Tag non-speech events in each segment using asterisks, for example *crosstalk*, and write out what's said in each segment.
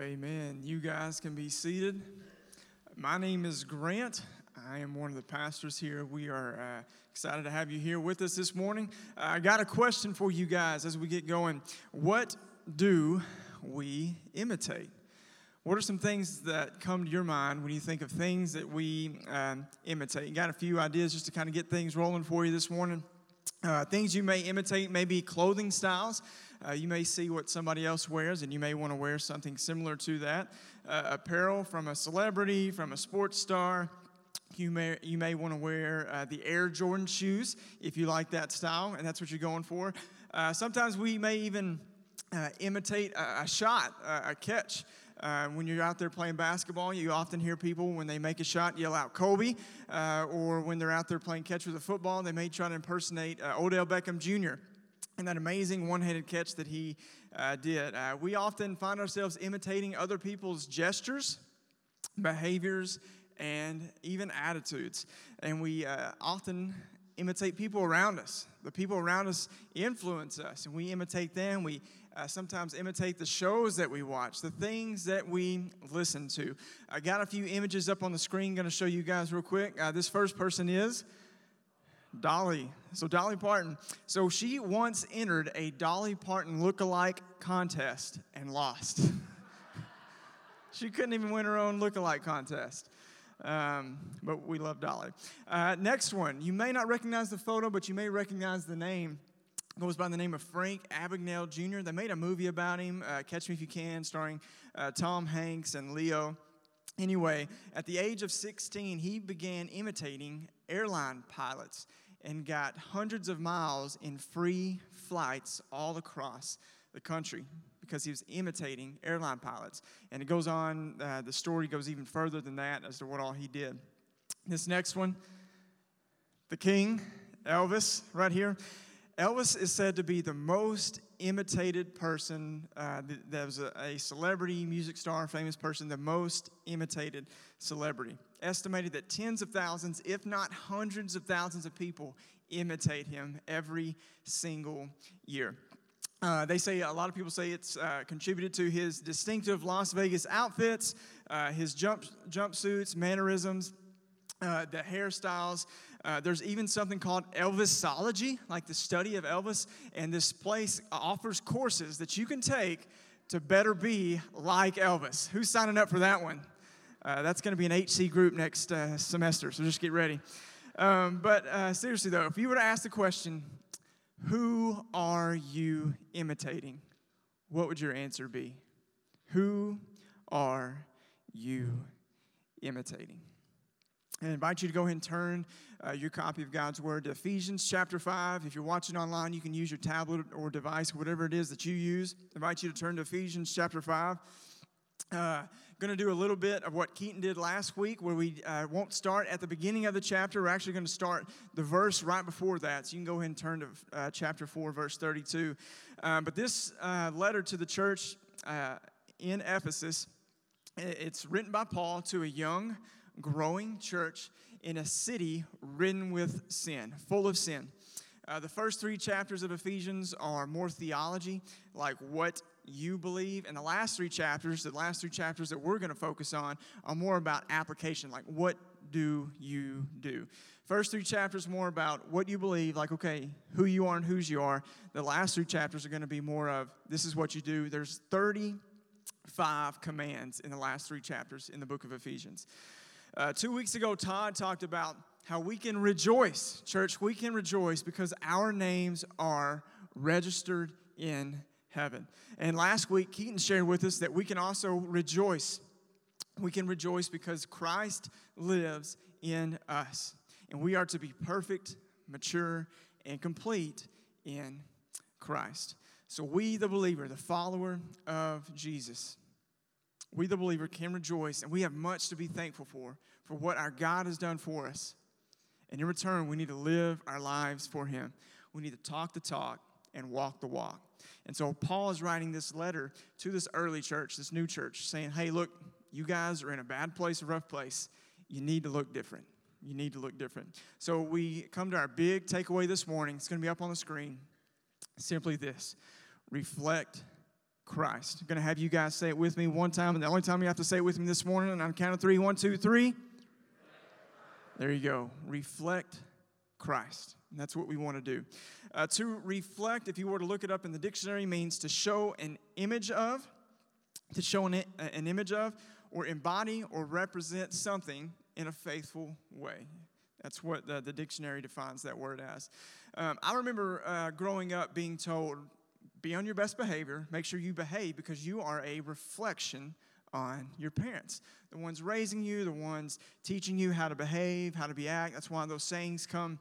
Amen. You guys can be seated. My name is Grant. I am one of the pastors here. We are uh, excited to have you here with us this morning. Uh, I got a question for you guys as we get going. What do we imitate? What are some things that come to your mind when you think of things that we um, imitate? You got a few ideas just to kind of get things rolling for you this morning? Uh, things you may imitate, maybe clothing styles. Uh, you may see what somebody else wears, and you may want to wear something similar to that. Uh, apparel from a celebrity, from a sports star. You may, you may want to wear uh, the Air Jordan shoes if you like that style, and that's what you're going for. Uh, sometimes we may even uh, imitate a, a shot, a catch. Uh, when you're out there playing basketball, you often hear people, when they make a shot, yell out Kobe. Uh, or when they're out there playing catch with a football, they may try to impersonate uh, Odell Beckham Jr. and that amazing one handed catch that he uh, did. Uh, we often find ourselves imitating other people's gestures, behaviors, and even attitudes. And we uh, often imitate people around us. The people around us influence us, and we imitate them. We uh, sometimes imitate the shows that we watch, the things that we listen to. I got a few images up on the screen, going to show you guys real quick. Uh, this first person is Dolly. So, Dolly Parton. So, she once entered a Dolly Parton look-alike contest and lost. *laughs* she couldn't even win her own look-alike contest. Um, but we love Dolly. Uh, next one. You may not recognize the photo, but you may recognize the name It goes by the name of Frank Abagnale Jr. They made a movie about him, uh, Catch Me If You Can, starring uh, Tom Hanks and Leo. Anyway, at the age of 16, he began imitating airline pilots and got hundreds of miles in free flights all across the country because he was imitating airline pilots. And it goes on, uh, the story goes even further than that as to what all he did. This next one, the king, Elvis, right here. Elvis is said to be the most imitated person. Uh, that was a, a, celebrity, music star, famous person, the most imitated celebrity. Estimated that tens of thousands, if not hundreds of thousands of people imitate him every single year. Uh, they say a lot of people say it's uh, contributed to his distinctive Las Vegas outfits, uh, his jump jumpsuits, mannerisms, uh, the hairstyles. Uh, there's even something called Elvisology, like the study of Elvis, and this place offers courses that you can take to better be like Elvis. Who's signing up for that one? Uh, that's going to be an HC group next uh, semester, so just get ready. Um, but uh, seriously, though, if you were to ask the question, who are you imitating? What would your answer be? Who are you imitating? I invite you to go ahead and turn uh, your copy of God's Word to Ephesians chapter 5. If you're watching online, you can use your tablet or device, whatever it is that you use. I invite you to turn to Ephesians chapter 5. Uh, going to do a little bit of what Keaton did last week, where we uh, won't start at the beginning of the chapter. We're actually going to start the verse right before that. So you can go ahead and turn to uh, chapter 4, verse 32. Uh, but this uh, letter to the church uh, in Ephesus, it's written by Paul to a young growing church in a city ridden with sin, full of sin. Uh, the first three chapters of Ephesians are more theology, like what you believe. And the last three chapters, the last three chapters that we're going to focus on, are more about application, like what do you do? First three chapters more about what you believe, like, okay, who you are and whose you are. The last three chapters are going to be more of this is what you do. There's 35 commands in the last three chapters in the book of Ephesians. Uh, two weeks ago, Todd talked about how we can rejoice, church, we can rejoice because our names are registered in heaven. And last week, Keaton shared with us that we can also rejoice. We can rejoice because Christ lives in us. And we are to be perfect, mature, and complete in Christ. So, we, the believer, the follower of Jesus, we, the believer, can rejoice, and we have much to be thankful for, for what our God has done for us. And in return, we need to live our lives for Him. We need to talk the talk and walk the walk. And so, Paul is writing this letter to this early church, this new church, saying, Hey, look, you guys are in a bad place, a rough place. You need to look different. You need to look different. So, we come to our big takeaway this morning. It's going to be up on the screen. Simply this reflect Christ. I'm going to have you guys say it with me one time, and the only time you have to say it with me this morning, and on count of three, one, two, three. There you go. Reflect Christ. And that's what we want to do. Uh, to reflect, if you were to look it up in the dictionary, means to show an image of, to show an, an image of, or embody or represent something in a faithful way. That's what the, the dictionary defines that word as. Um, I remember uh, growing up being told, be on your best behavior, make sure you behave because you are a reflection on your parents. The ones raising you, the ones teaching you how to behave, how to be act. That's why those sayings come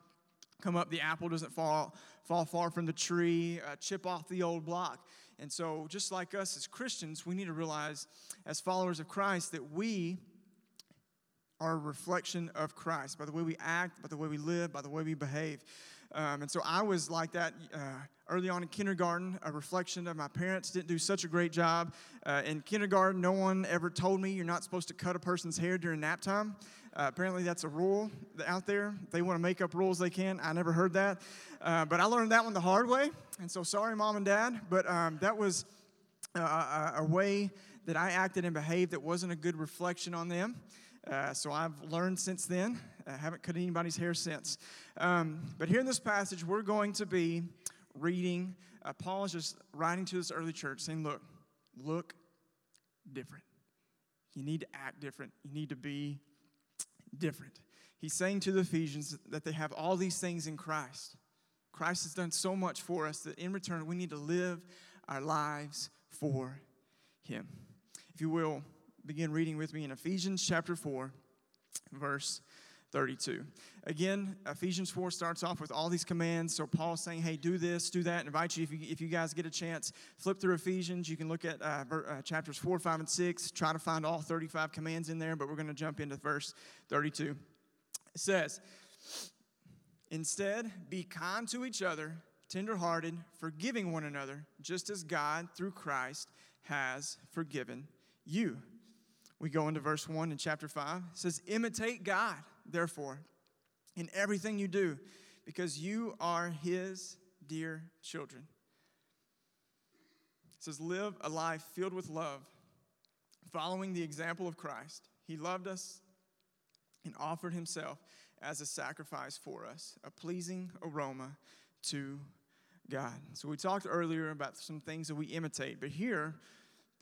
come up. The apple doesn't fall fall far from the tree. Uh, chip off the old block. And so, just like us as Christians, we need to realize, as followers of Christ, that we are a reflection of Christ by the way we act, by the way we live, by the way we behave. Um, and so I was like that uh, early on in kindergarten, a reflection of my parents didn't do such a great job. Uh, in kindergarten, no one ever told me you're not supposed to cut a person's hair during nap time. Uh, apparently, that's a rule out there. They want to make up rules they can. I never heard that. Uh, but I learned that one the hard way. And so, sorry, mom and dad. But um, that was a, a way that I acted and behaved that wasn't a good reflection on them. Uh, so I've learned since then. I haven't cut anybody's hair since. Um, but here in this passage, we're going to be reading. Uh, Paul is just writing to this early church saying, Look, look different. You need to act different. You need to be different. He's saying to the Ephesians that they have all these things in Christ. Christ has done so much for us that in return we need to live our lives for Him. If you will, begin reading with me in Ephesians chapter 4, verse 32. Again, Ephesians 4 starts off with all these commands. So Paul's saying, hey, do this, do that. I invite you, if you, if you guys get a chance, flip through Ephesians. You can look at uh, uh, chapters 4, 5, and 6. Try to find all 35 commands in there, but we're going to jump into verse 32. It says, Instead, be kind to each other, tenderhearted, forgiving one another, just as God, through Christ, has forgiven you. We go into verse 1 in chapter 5. It says, Imitate God, therefore, in everything you do, because you are His dear children. It says, Live a life filled with love, following the example of Christ. He loved us and offered Himself as a sacrifice for us, a pleasing aroma to God. So we talked earlier about some things that we imitate, but here,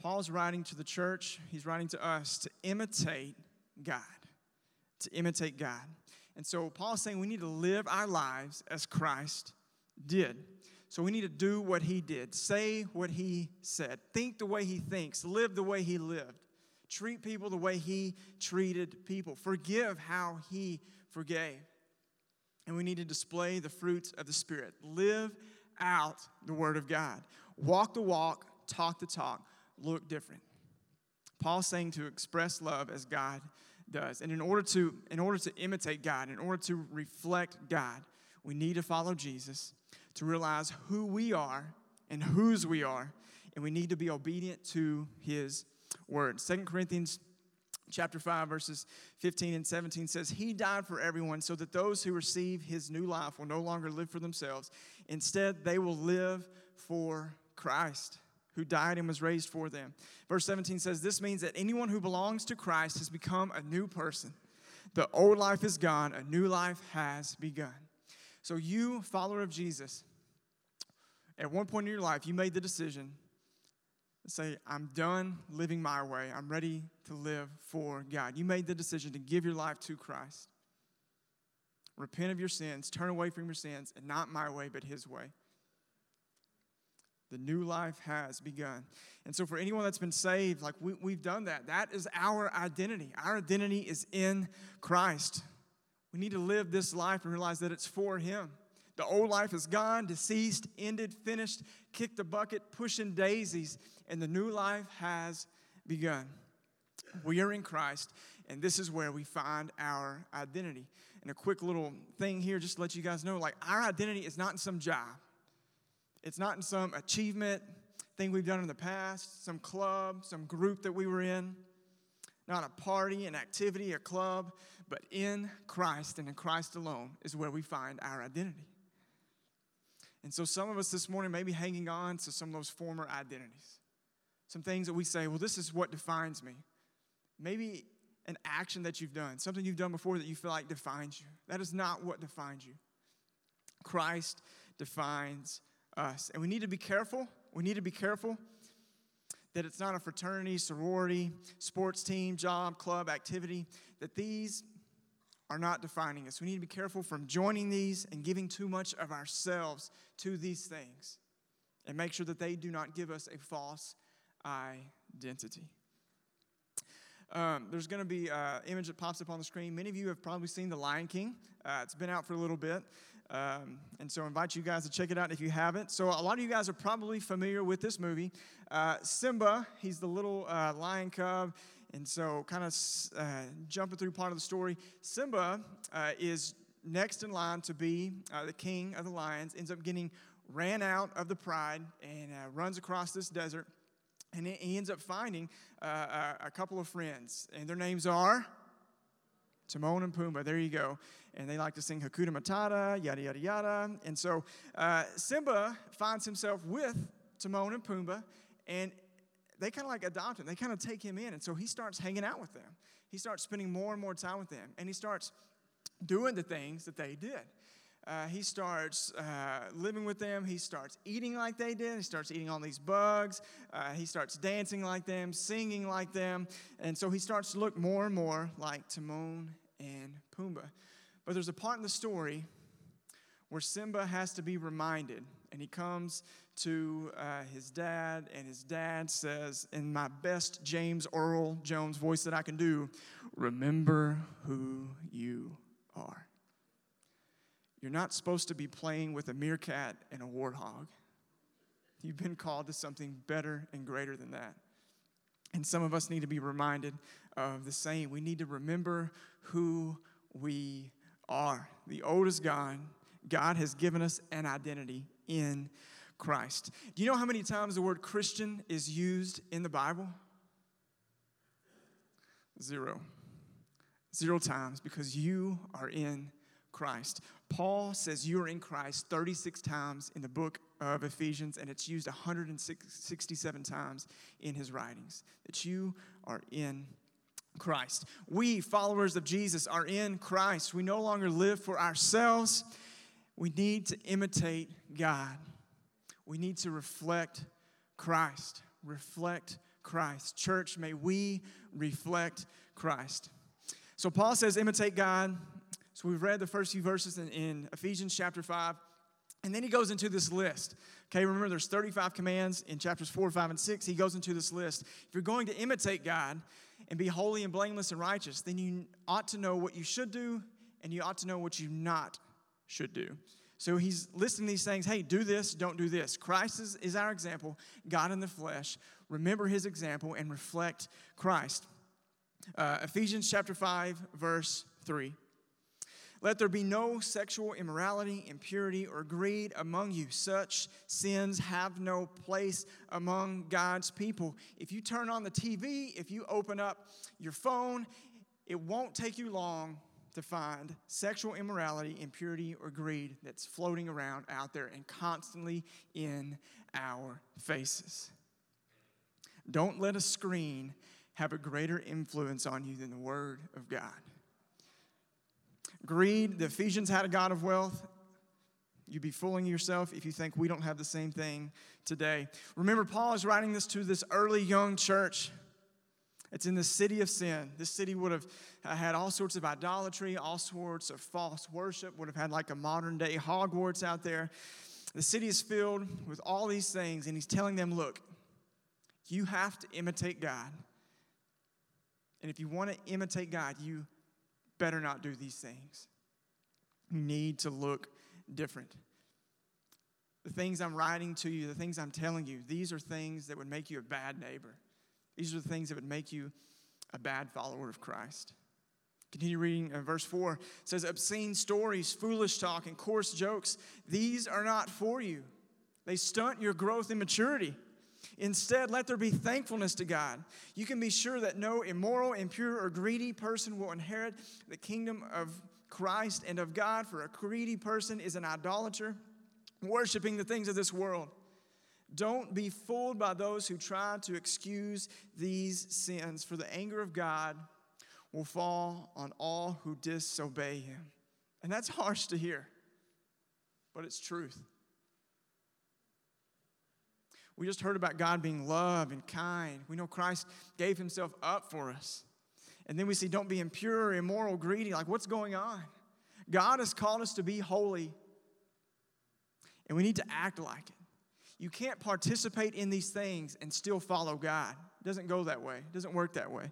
Paul's writing to the church, he's writing to us to imitate God. To imitate God. And so Paul's saying we need to live our lives as Christ did. So we need to do what he did, say what he said, think the way he thinks, live the way he lived, treat people the way he treated people, forgive how he forgave. And we need to display the fruits of the Spirit, live out the Word of God, walk the walk, talk the talk look different. Paul's saying to express love as God does. And in order to in order to imitate God, in order to reflect God, we need to follow Jesus to realize who we are and whose we are, and we need to be obedient to his word. Second Corinthians chapter 5 verses 15 and 17 says he died for everyone so that those who receive his new life will no longer live for themselves instead they will live for christ who died and was raised for them. Verse 17 says, This means that anyone who belongs to Christ has become a new person. The old life is gone, a new life has begun. So, you, follower of Jesus, at one point in your life, you made the decision to say, I'm done living my way. I'm ready to live for God. You made the decision to give your life to Christ. Repent of your sins, turn away from your sins, and not my way, but His way. The new life has begun. And so, for anyone that's been saved, like we, we've done that, that is our identity. Our identity is in Christ. We need to live this life and realize that it's for Him. The old life is gone, deceased, ended, finished, kicked the bucket, pushing daisies, and the new life has begun. We are in Christ, and this is where we find our identity. And a quick little thing here, just to let you guys know like, our identity is not in some job. It's not in some achievement thing we've done in the past, some club, some group that we were in, not a party, an activity, a club, but in Christ and in Christ alone is where we find our identity. And so some of us this morning may be hanging on to some of those former identities. some things that we say, well, this is what defines me. Maybe an action that you've done, something you've done before that you feel like defines you. That is not what defines you. Christ defines us. And we need to be careful. We need to be careful that it's not a fraternity, sorority, sports team, job, club, activity, that these are not defining us. We need to be careful from joining these and giving too much of ourselves to these things and make sure that they do not give us a false identity. Um, there's going to be an image that pops up on the screen. Many of you have probably seen The Lion King. Uh, it's been out for a little bit. Um, and so I invite you guys to check it out if you haven't. So a lot of you guys are probably familiar with this movie. Uh, Simba, he's the little uh, lion cub. And so, kind of uh, jumping through part of the story, Simba uh, is next in line to be uh, the king of the lions, ends up getting ran out of the pride and runs across this desert. And he ends up finding a couple of friends, and their names are Timon and Pumbaa. There you go and they like to sing Hakuna Matata, yada, yada, yada. And so uh, Simba finds himself with Timon and Pumbaa, and they kind of like adopt him. They kind of take him in. And so he starts hanging out with them. He starts spending more and more time with them, and he starts doing the things that they did. Uh, he starts uh, living with them. He starts eating like they did. He starts eating all these bugs. Uh, he starts dancing like them, singing like them. And so he starts to look more and more like Timon and Pumbaa. But there's a part in the story where Simba has to be reminded, and he comes to uh, his dad, and his dad says, in my best James Earl Jones voice that I can do, Remember who you are. You're not supposed to be playing with a meerkat and a warthog. You've been called to something better and greater than that. And some of us need to be reminded of the same. We need to remember who we are. The old is gone. God has given us an identity in Christ. Do you know how many times the word Christian is used in the Bible? Zero. Zero times because you are in Christ. Paul says you are in Christ 36 times in the book of Ephesians, and it's used 167 times in his writings. That you are in Christ. We, followers of Jesus, are in Christ. We no longer live for ourselves. We need to imitate God. We need to reflect Christ. Reflect Christ. Church, may we reflect Christ. So Paul says, imitate God. So we've read the first few verses in, in Ephesians chapter 5. And then he goes into this list. Okay, remember there's 35 commands in chapters 4, 5, and 6. He goes into this list. If you're going to imitate God, and be holy and blameless and righteous, then you ought to know what you should do and you ought to know what you not should do. So he's listing these things hey, do this, don't do this. Christ is, is our example, God in the flesh. Remember his example and reflect Christ. Uh, Ephesians chapter 5, verse 3. Let there be no sexual immorality, impurity, or greed among you. Such sins have no place among God's people. If you turn on the TV, if you open up your phone, it won't take you long to find sexual immorality, impurity, or greed that's floating around out there and constantly in our faces. Don't let a screen have a greater influence on you than the Word of God. Greed, the Ephesians had a God of wealth. You'd be fooling yourself if you think we don't have the same thing today. Remember, Paul is writing this to this early young church. It's in the city of sin. This city would have had all sorts of idolatry, all sorts of false worship, would have had like a modern day Hogwarts out there. The city is filled with all these things, and he's telling them, look, you have to imitate God. And if you want to imitate God, you better not do these things. You need to look different. The things I'm writing to you, the things I'm telling you, these are things that would make you a bad neighbor. These are the things that would make you a bad follower of Christ. Continue reading uh, verse 4 it says, Obscene stories, foolish talk, and coarse jokes, these are not for you. They stunt your growth and maturity. Instead, let there be thankfulness to God. You can be sure that no immoral, impure, or greedy person will inherit the kingdom of Christ and of God, for a greedy person is an idolater, worshiping the things of this world. Don't be fooled by those who try to excuse these sins, for the anger of God will fall on all who disobey him. And that's harsh to hear, but it's truth. We just heard about God being love and kind. We know Christ gave himself up for us. And then we see, don't be impure, immoral, greedy. Like, what's going on? God has called us to be holy, and we need to act like it. You can't participate in these things and still follow God. It doesn't go that way, it doesn't work that way.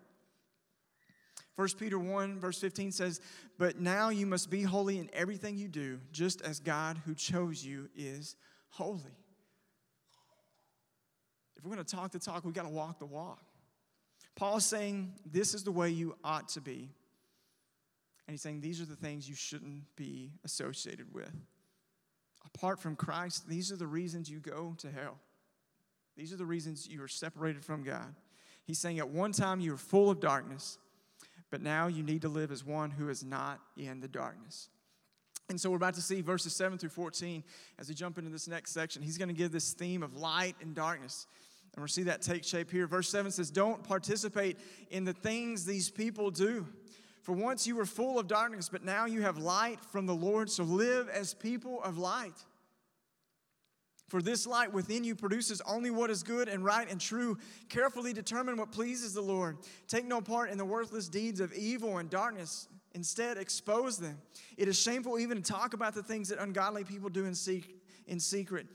1 Peter 1, verse 15 says, But now you must be holy in everything you do, just as God who chose you is holy. We're going to talk the talk, we've got to walk the walk. Paul's saying, This is the way you ought to be. And he's saying, These are the things you shouldn't be associated with. Apart from Christ, these are the reasons you go to hell. These are the reasons you are separated from God. He's saying, At one time you were full of darkness, but now you need to live as one who is not in the darkness. And so we're about to see verses 7 through 14 as we jump into this next section. He's going to give this theme of light and darkness. And we'll see that take shape here. Verse 7 says, Don't participate in the things these people do. For once you were full of darkness, but now you have light from the Lord, so live as people of light. For this light within you produces only what is good and right and true. Carefully determine what pleases the Lord. Take no part in the worthless deeds of evil and darkness. Instead, expose them. It is shameful even to talk about the things that ungodly people do in, secret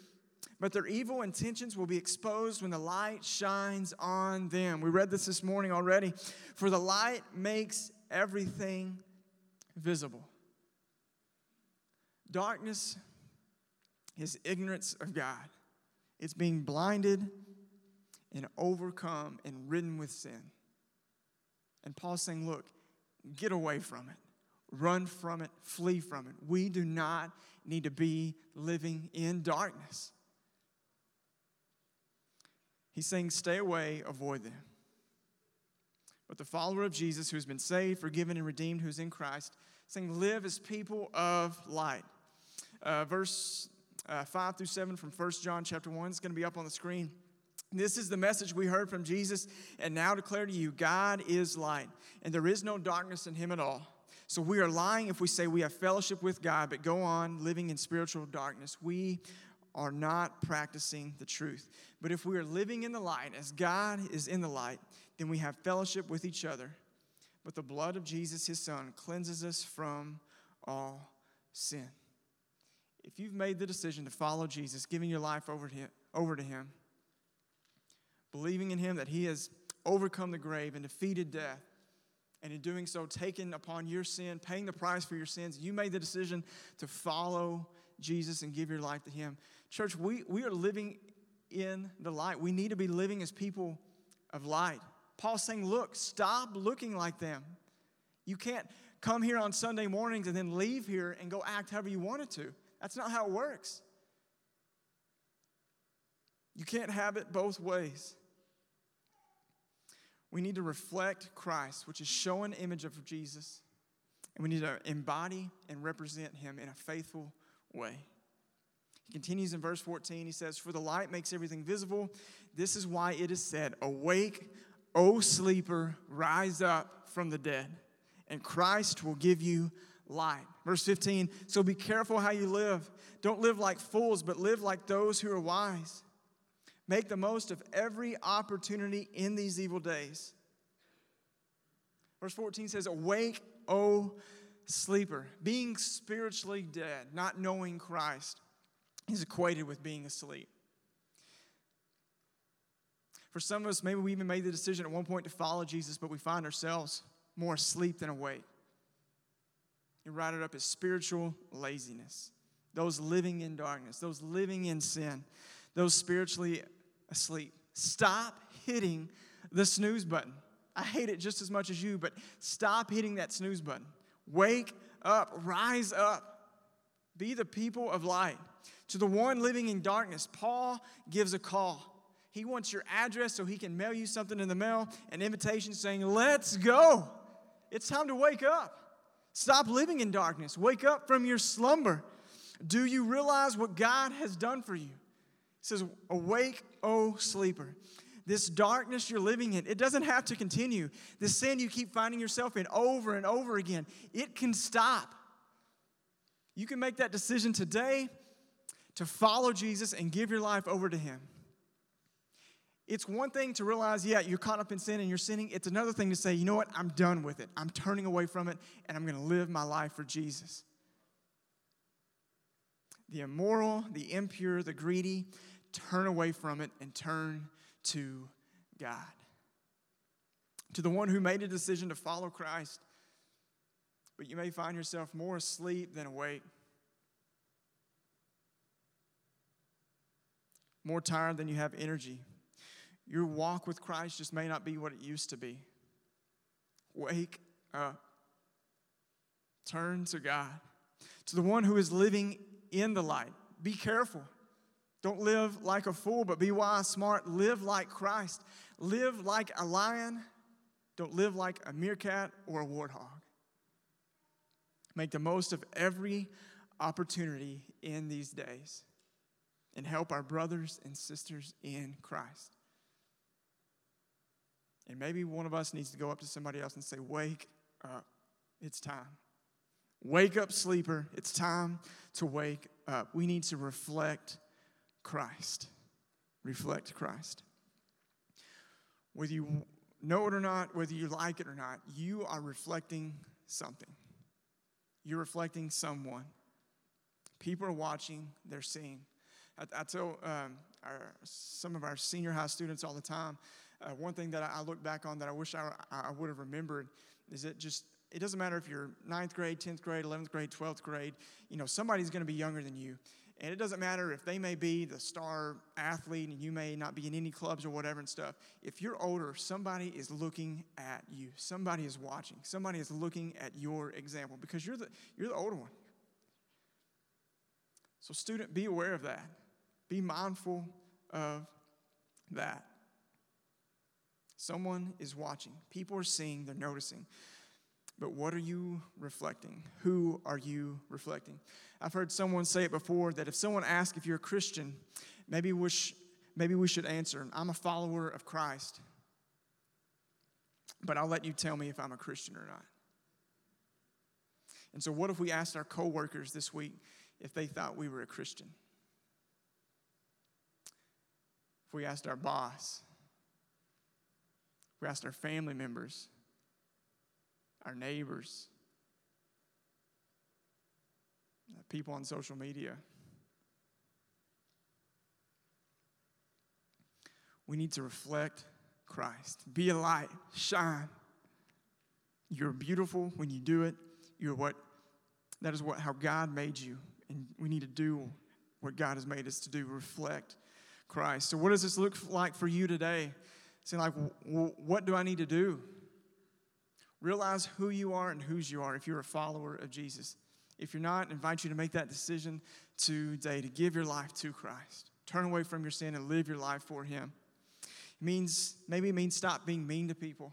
but their evil intentions will be exposed when the light shines on them. We read this this morning already. For the light makes everything visible. Darkness is ignorance of God, it's being blinded and overcome and ridden with sin. And Paul's saying, Look, get away from it, run from it, flee from it. We do not need to be living in darkness. He's saying, stay away, avoid them. But the follower of Jesus who has been saved, forgiven, and redeemed, who's in Christ, saying, live as people of light. Uh, verse uh, 5 through 7 from 1 John chapter 1 is going to be up on the screen. This is the message we heard from Jesus and now declare to you God is light, and there is no darkness in him at all. So we are lying if we say we have fellowship with God, but go on living in spiritual darkness. We are not practicing the truth. But if we are living in the light as God is in the light, then we have fellowship with each other. But the blood of Jesus, his son, cleanses us from all sin. If you've made the decision to follow Jesus, giving your life over to him, over to him believing in him that he has overcome the grave and defeated death, and in doing so, taken upon your sin, paying the price for your sins, you made the decision to follow Jesus and give your life to him. Church, we, we are living in the light. We need to be living as people of light. Paul's saying, look, stop looking like them. You can't come here on Sunday mornings and then leave here and go act however you wanted to. That's not how it works. You can't have it both ways. We need to reflect Christ, which is show an image of Jesus, and we need to embody and represent him in a faithful way. He continues in verse 14. He says, For the light makes everything visible. This is why it is said, Awake, O sleeper, rise up from the dead, and Christ will give you light. Verse 15, so be careful how you live. Don't live like fools, but live like those who are wise. Make the most of every opportunity in these evil days. Verse 14 says, Awake, O sleeper. Being spiritually dead, not knowing Christ, is equated with being asleep. For some of us, maybe we even made the decision at one point to follow Jesus, but we find ourselves more asleep than awake. You write it up as spiritual laziness. Those living in darkness, those living in sin, those spiritually asleep. Stop hitting the snooze button. I hate it just as much as you, but stop hitting that snooze button. Wake up, rise up, be the people of light. To the one living in darkness, Paul gives a call. He wants your address so he can mail you something in the mail, an invitation saying, Let's go. It's time to wake up. Stop living in darkness. Wake up from your slumber. Do you realize what God has done for you? He says, Awake, O sleeper. This darkness you're living in, it doesn't have to continue. The sin you keep finding yourself in over and over again, it can stop. You can make that decision today to follow Jesus and give your life over to Him. It's one thing to realize, yeah, you're caught up in sin and you're sinning. It's another thing to say, you know what, I'm done with it. I'm turning away from it and I'm going to live my life for Jesus. The immoral, the impure, the greedy, turn away from it and turn to God. To the one who made a decision to follow Christ, but you may find yourself more asleep than awake, more tired than you have energy. Your walk with Christ just may not be what it used to be. Wake up. Turn to God, to the one who is living in the light. Be careful. Don't live like a fool, but be wise, smart. Live like Christ. Live like a lion. Don't live like a meerkat or a warthog. Make the most of every opportunity in these days and help our brothers and sisters in Christ. And maybe one of us needs to go up to somebody else and say, Wake up. It's time. Wake up, sleeper. It's time to wake up. We need to reflect Christ. Reflect Christ. Whether you know it or not, whether you like it or not, you are reflecting something. You're reflecting someone. People are watching, they're seeing. I, I tell um, our, some of our senior high students all the time uh, one thing that I look back on that I wish I, I would have remembered is that just it doesn't matter if you're ninth grade, 10th grade, 11th grade, 12th grade, you know, somebody's going to be younger than you. And it doesn't matter if they may be the star athlete and you may not be in any clubs or whatever and stuff. If you're older, somebody is looking at you. Somebody is watching. Somebody is looking at your example because you're the, you're the older one. So, student, be aware of that. Be mindful of that. Someone is watching. People are seeing, they're noticing. But what are you reflecting? Who are you reflecting? I've heard someone say it before that if someone asks if you're a Christian, maybe we, sh- maybe we should answer, I'm a follower of Christ. But I'll let you tell me if I'm a Christian or not. And so, what if we asked our coworkers this week if they thought we were a Christian? If we asked our boss, if we asked our family members, our neighbors, people on social media. We need to reflect Christ. Be a light, shine. You're beautiful when you do it. You're what that is what how God made you. And we need to do what God has made us to do, reflect Christ. So what does this look like for you today? Saying like, what do I need to do? Realize who you are and whose you are if you're a follower of Jesus. If you're not, I invite you to make that decision today to give your life to Christ. Turn away from your sin and live your life for Him. It means, maybe it means stop being mean to people.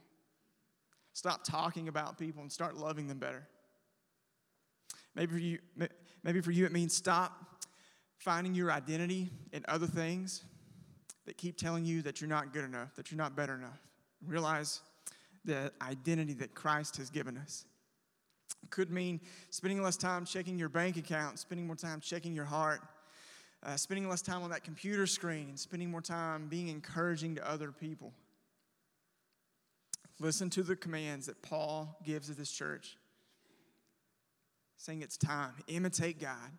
Stop talking about people and start loving them better. Maybe for you, maybe for you it means stop finding your identity in other things that keep telling you that you're not good enough, that you're not better enough. Realize the identity that Christ has given us. Could mean spending less time checking your bank account, spending more time checking your heart, uh, spending less time on that computer screen, spending more time being encouraging to other people. Listen to the commands that Paul gives to this church, saying it's time. Imitate God,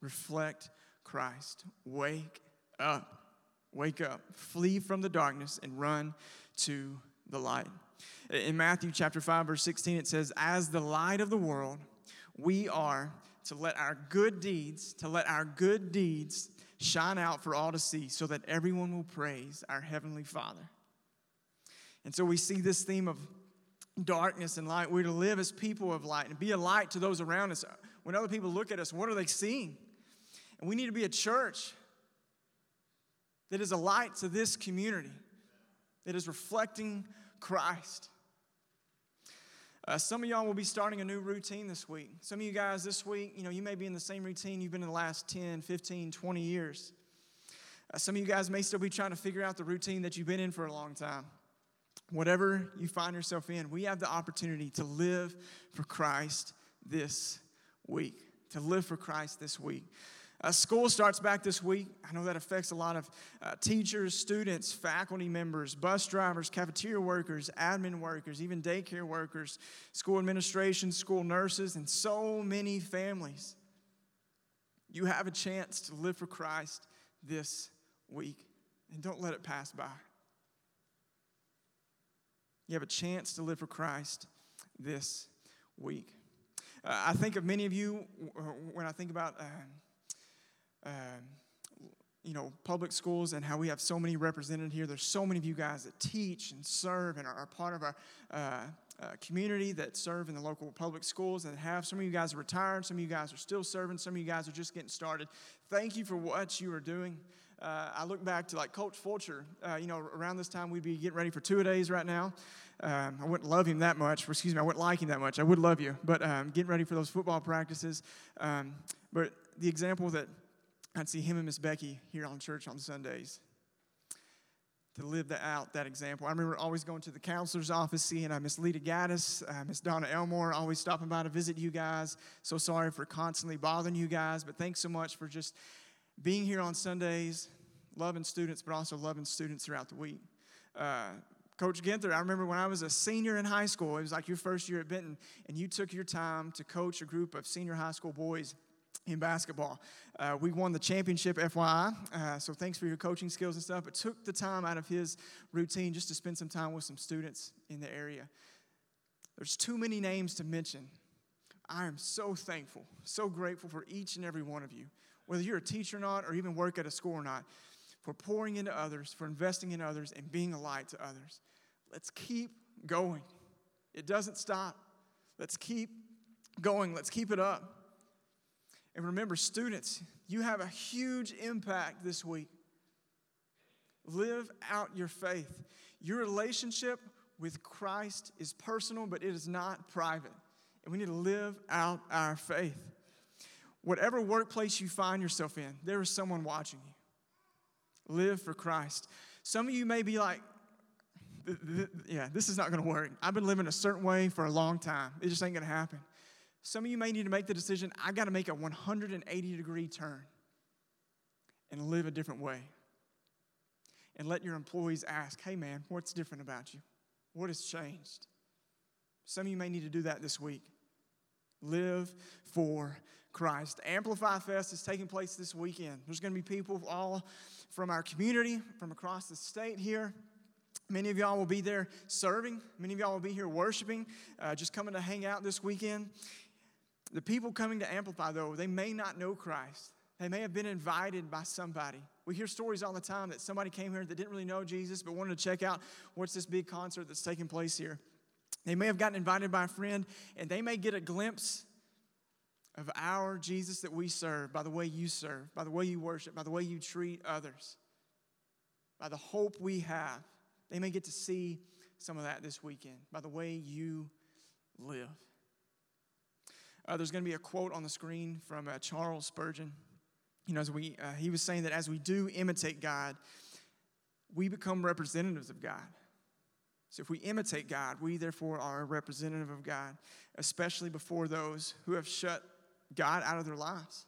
reflect Christ, wake up. Wake up, flee from the darkness, and run to the light. In Matthew chapter 5, verse 16, it says, As the light of the world, we are to let our good deeds, to let our good deeds shine out for all to see, so that everyone will praise our Heavenly Father. And so we see this theme of darkness and light. We're to live as people of light and be a light to those around us. When other people look at us, what are they seeing? And we need to be a church that is a light to this community, that is reflecting Christ. Uh, some of y'all will be starting a new routine this week. Some of you guys this week, you know, you may be in the same routine you've been in the last 10, 15, 20 years. Uh, some of you guys may still be trying to figure out the routine that you've been in for a long time. Whatever you find yourself in, we have the opportunity to live for Christ this week. To live for Christ this week. Uh, school starts back this week. I know that affects a lot of uh, teachers, students, faculty members, bus drivers, cafeteria workers, admin workers, even daycare workers, school administration, school nurses, and so many families. You have a chance to live for Christ this week, and don't let it pass by. You have a chance to live for Christ this week. Uh, I think of many of you when I think about. Um, you know, public schools and how we have so many represented here. There's so many of you guys that teach and serve and are, part of our uh, uh, community that serve in the local public schools and have. Some of you guys are retired, some of you guys are still serving, some of you guys are just getting started. Thank you for what you are doing. Uh, I look back to like Coach Fulcher. Uh, you know, around this time we'd be getting ready for two days right now. Um, I wouldn't love him that much. Excuse me, I wouldn't like him that much. I would love you, but um, getting ready for those football practices. Um, but the example that I'd see him and Miss Becky here on church on Sundays to live that out, that example. I remember always going to the counselor's office, seeing uh, Miss Lita Gaddis, uh, Miss Donna Elmore, always stopping by to visit you guys. So sorry for constantly bothering you guys, but thanks so much for just being here on Sundays, loving students, but also loving students throughout the week. Uh, Coach Ginther, I remember when I was a senior in high school, it was like your first year at Benton, and you took your time to coach a group of senior high school boys in basketball. Uh, we won the championship, FYI. Uh, so thanks for your coaching skills and stuff. But took the time out of his routine just to spend some time with some students in the area. There's too many names to mention. I am so thankful, so grateful for each and every one of you, whether you're a teacher or not, or even work at a school or not, for pouring into others, for investing in others, and being a light to others. Let's keep going. It doesn't stop. Let's keep going. Let's keep it up. And remember, students, you have a huge impact this week. Live out your faith. Your relationship with Christ is personal, but it is not private. And we need to live out our faith. Whatever workplace you find yourself in, there is someone watching you. Live for Christ. Some of you may be like, yeah, this is not going to work. I've been living a certain way for a long time. It just ain't going to happen. Some of you may need to make the decision I got to make a 180 degree turn and live a different way. And let your employees ask, hey man, what's different about you? What has changed? Some of you may need to do that this week. Live for Christ. Amplify Fest is taking place this weekend. There's going to be people all from our community, from across the state here. Many of y'all will be there serving. Many of y'all will be here worshiping, uh, just coming to hang out this weekend. The people coming to Amplify, though, they may not know Christ. They may have been invited by somebody. We hear stories all the time that somebody came here that didn't really know Jesus but wanted to check out what's this big concert that's taking place here. They may have gotten invited by a friend and they may get a glimpse of our Jesus that we serve by the way you serve, by the way you worship, by the way you treat others, by the hope we have. They may get to see some of that this weekend by the way you live. Uh, there's going to be a quote on the screen from uh, Charles Spurgeon. You know, as we, uh, he was saying that as we do imitate God, we become representatives of God. So if we imitate God, we therefore are a representative of God, especially before those who have shut God out of their lives.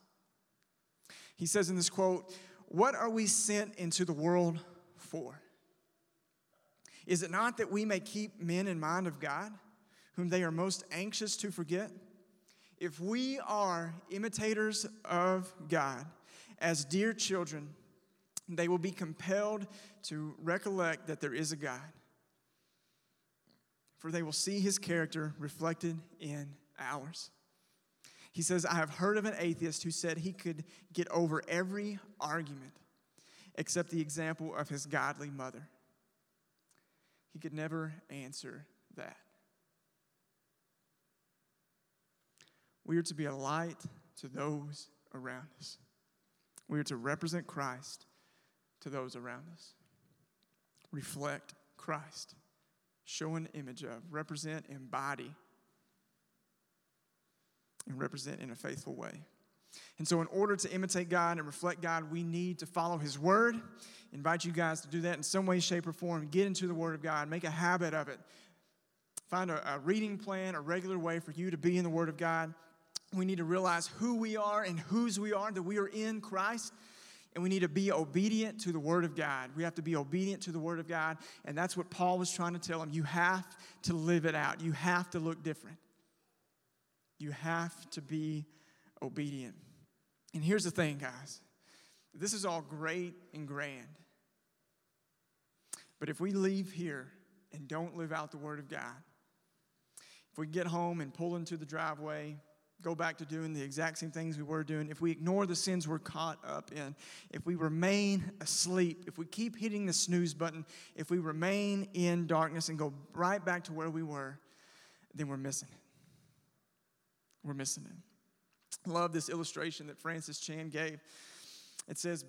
He says in this quote, What are we sent into the world for? Is it not that we may keep men in mind of God, whom they are most anxious to forget? If we are imitators of God as dear children, they will be compelled to recollect that there is a God. For they will see his character reflected in ours. He says, I have heard of an atheist who said he could get over every argument except the example of his godly mother. He could never answer that. We are to be a light to those around us. We are to represent Christ to those around us. Reflect Christ. Show an image of, represent, embody, and represent in a faithful way. And so, in order to imitate God and reflect God, we need to follow His Word. Invite you guys to do that in some way, shape, or form. Get into the Word of God, make a habit of it. Find a, a reading plan, a regular way for you to be in the Word of God. We need to realize who we are and whose we are, that we are in Christ and we need to be obedient to the Word of God. We have to be obedient to the Word of God, and that's what Paul was trying to tell him. You have to live it out, you have to look different. You have to be obedient. And here's the thing, guys this is all great and grand. But if we leave here and don't live out the Word of God, if we get home and pull into the driveway go back to doing the exact same things we were doing, if we ignore the sins we're caught up in, if we remain asleep, if we keep hitting the snooze button, if we remain in darkness and go right back to where we were, then we're missing it. We're missing it. Love this illustration that Francis Chan gave. It says,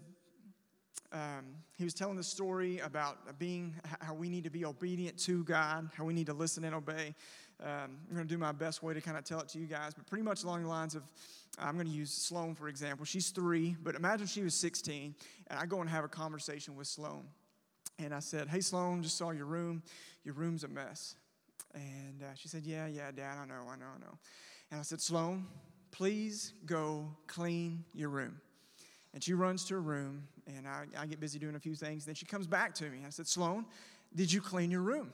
um, he was telling the story about being how we need to be obedient to God, how we need to listen and obey. Um, I'm going to do my best way to kind of tell it to you guys, but pretty much along the lines of I'm going to use Sloan, for example. She's three, but imagine she was 16, and I go and have a conversation with Sloan. And I said, Hey, Sloan, just saw your room. Your room's a mess. And uh, she said, Yeah, yeah, Dad, I know, I know, I know. And I said, Sloan, please go clean your room. And she runs to her room, and I, I get busy doing a few things. Then she comes back to me. I said, Sloan, did you clean your room?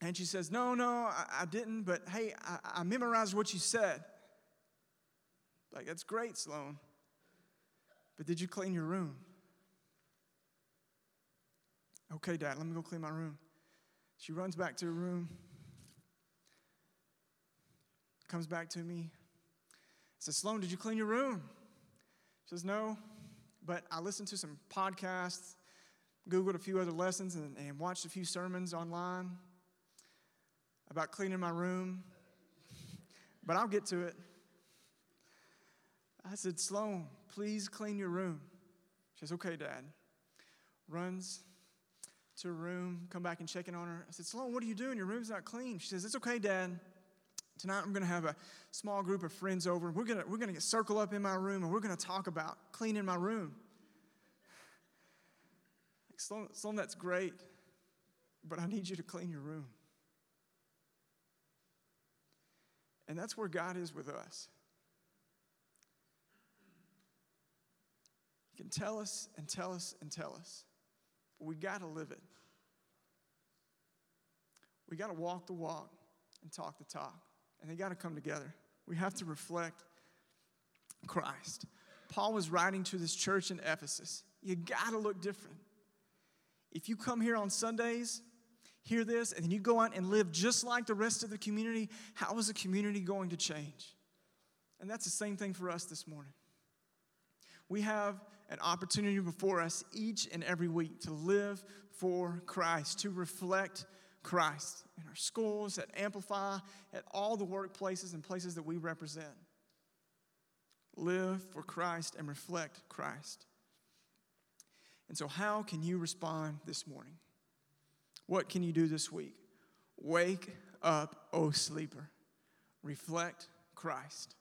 And she says, No, no, I, I didn't, but hey, I, I memorized what you said. Like, that's great, Sloan. But did you clean your room? Okay, Dad, let me go clean my room. She runs back to her room, comes back to me, says, Sloan, did you clean your room? She says, No, but I listened to some podcasts, Googled a few other lessons, and, and watched a few sermons online about cleaning my room, but I'll get to it. I said, Sloan, please clean your room. She says, okay, Dad. Runs to her room, come back and checking on her. I said, Sloan, what are you doing? Your room's not clean. She says, It's okay, Dad. Tonight I'm going to have a small group of friends over. We're going we're to circle up in my room and we're going to talk about cleaning my room. Sloan, Sloan, that's great, but I need you to clean your room. And that's where God is with us. He can tell us and tell us and tell us, but we got to live it. We got to walk the walk and talk the talk, and they got to come together. We have to reflect Christ. Paul was writing to this church in Ephesus. You got to look different. If you come here on Sundays hear this and then you go out and live just like the rest of the community, how is the community going to change? And that's the same thing for us this morning. We have an opportunity before us each and every week to live for Christ, to reflect Christ in our schools, at Amplify, at all the workplaces and places that we represent. Live for Christ and reflect Christ. And so, how can you respond this morning? What can you do this week? Wake up, O sleeper. Reflect Christ.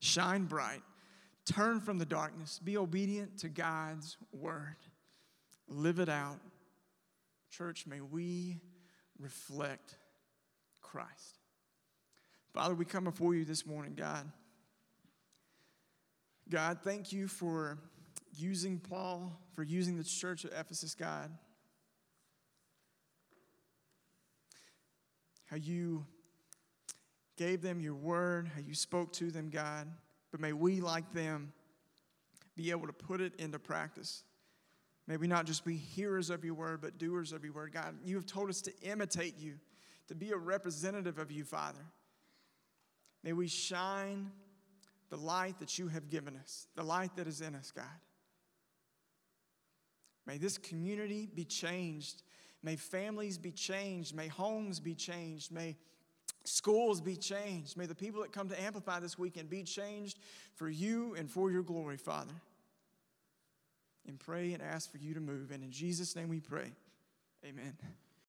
Shine bright. Turn from the darkness. Be obedient to God's word. Live it out. Church, may we reflect Christ. Father, we come before you this morning, God. God, thank you for using Paul, for using the church of Ephesus, God. How you gave them your word, how you spoke to them, God. But may we, like them, be able to put it into practice. May we not just be hearers of your word, but doers of your word. God, you have told us to imitate you, to be a representative of you, Father. May we shine the light that you have given us, the light that is in us, God. May this community be changed May families be changed. May homes be changed. May schools be changed. May the people that come to Amplify this weekend be changed for you and for your glory, Father. And pray and ask for you to move. And in Jesus' name we pray. Amen.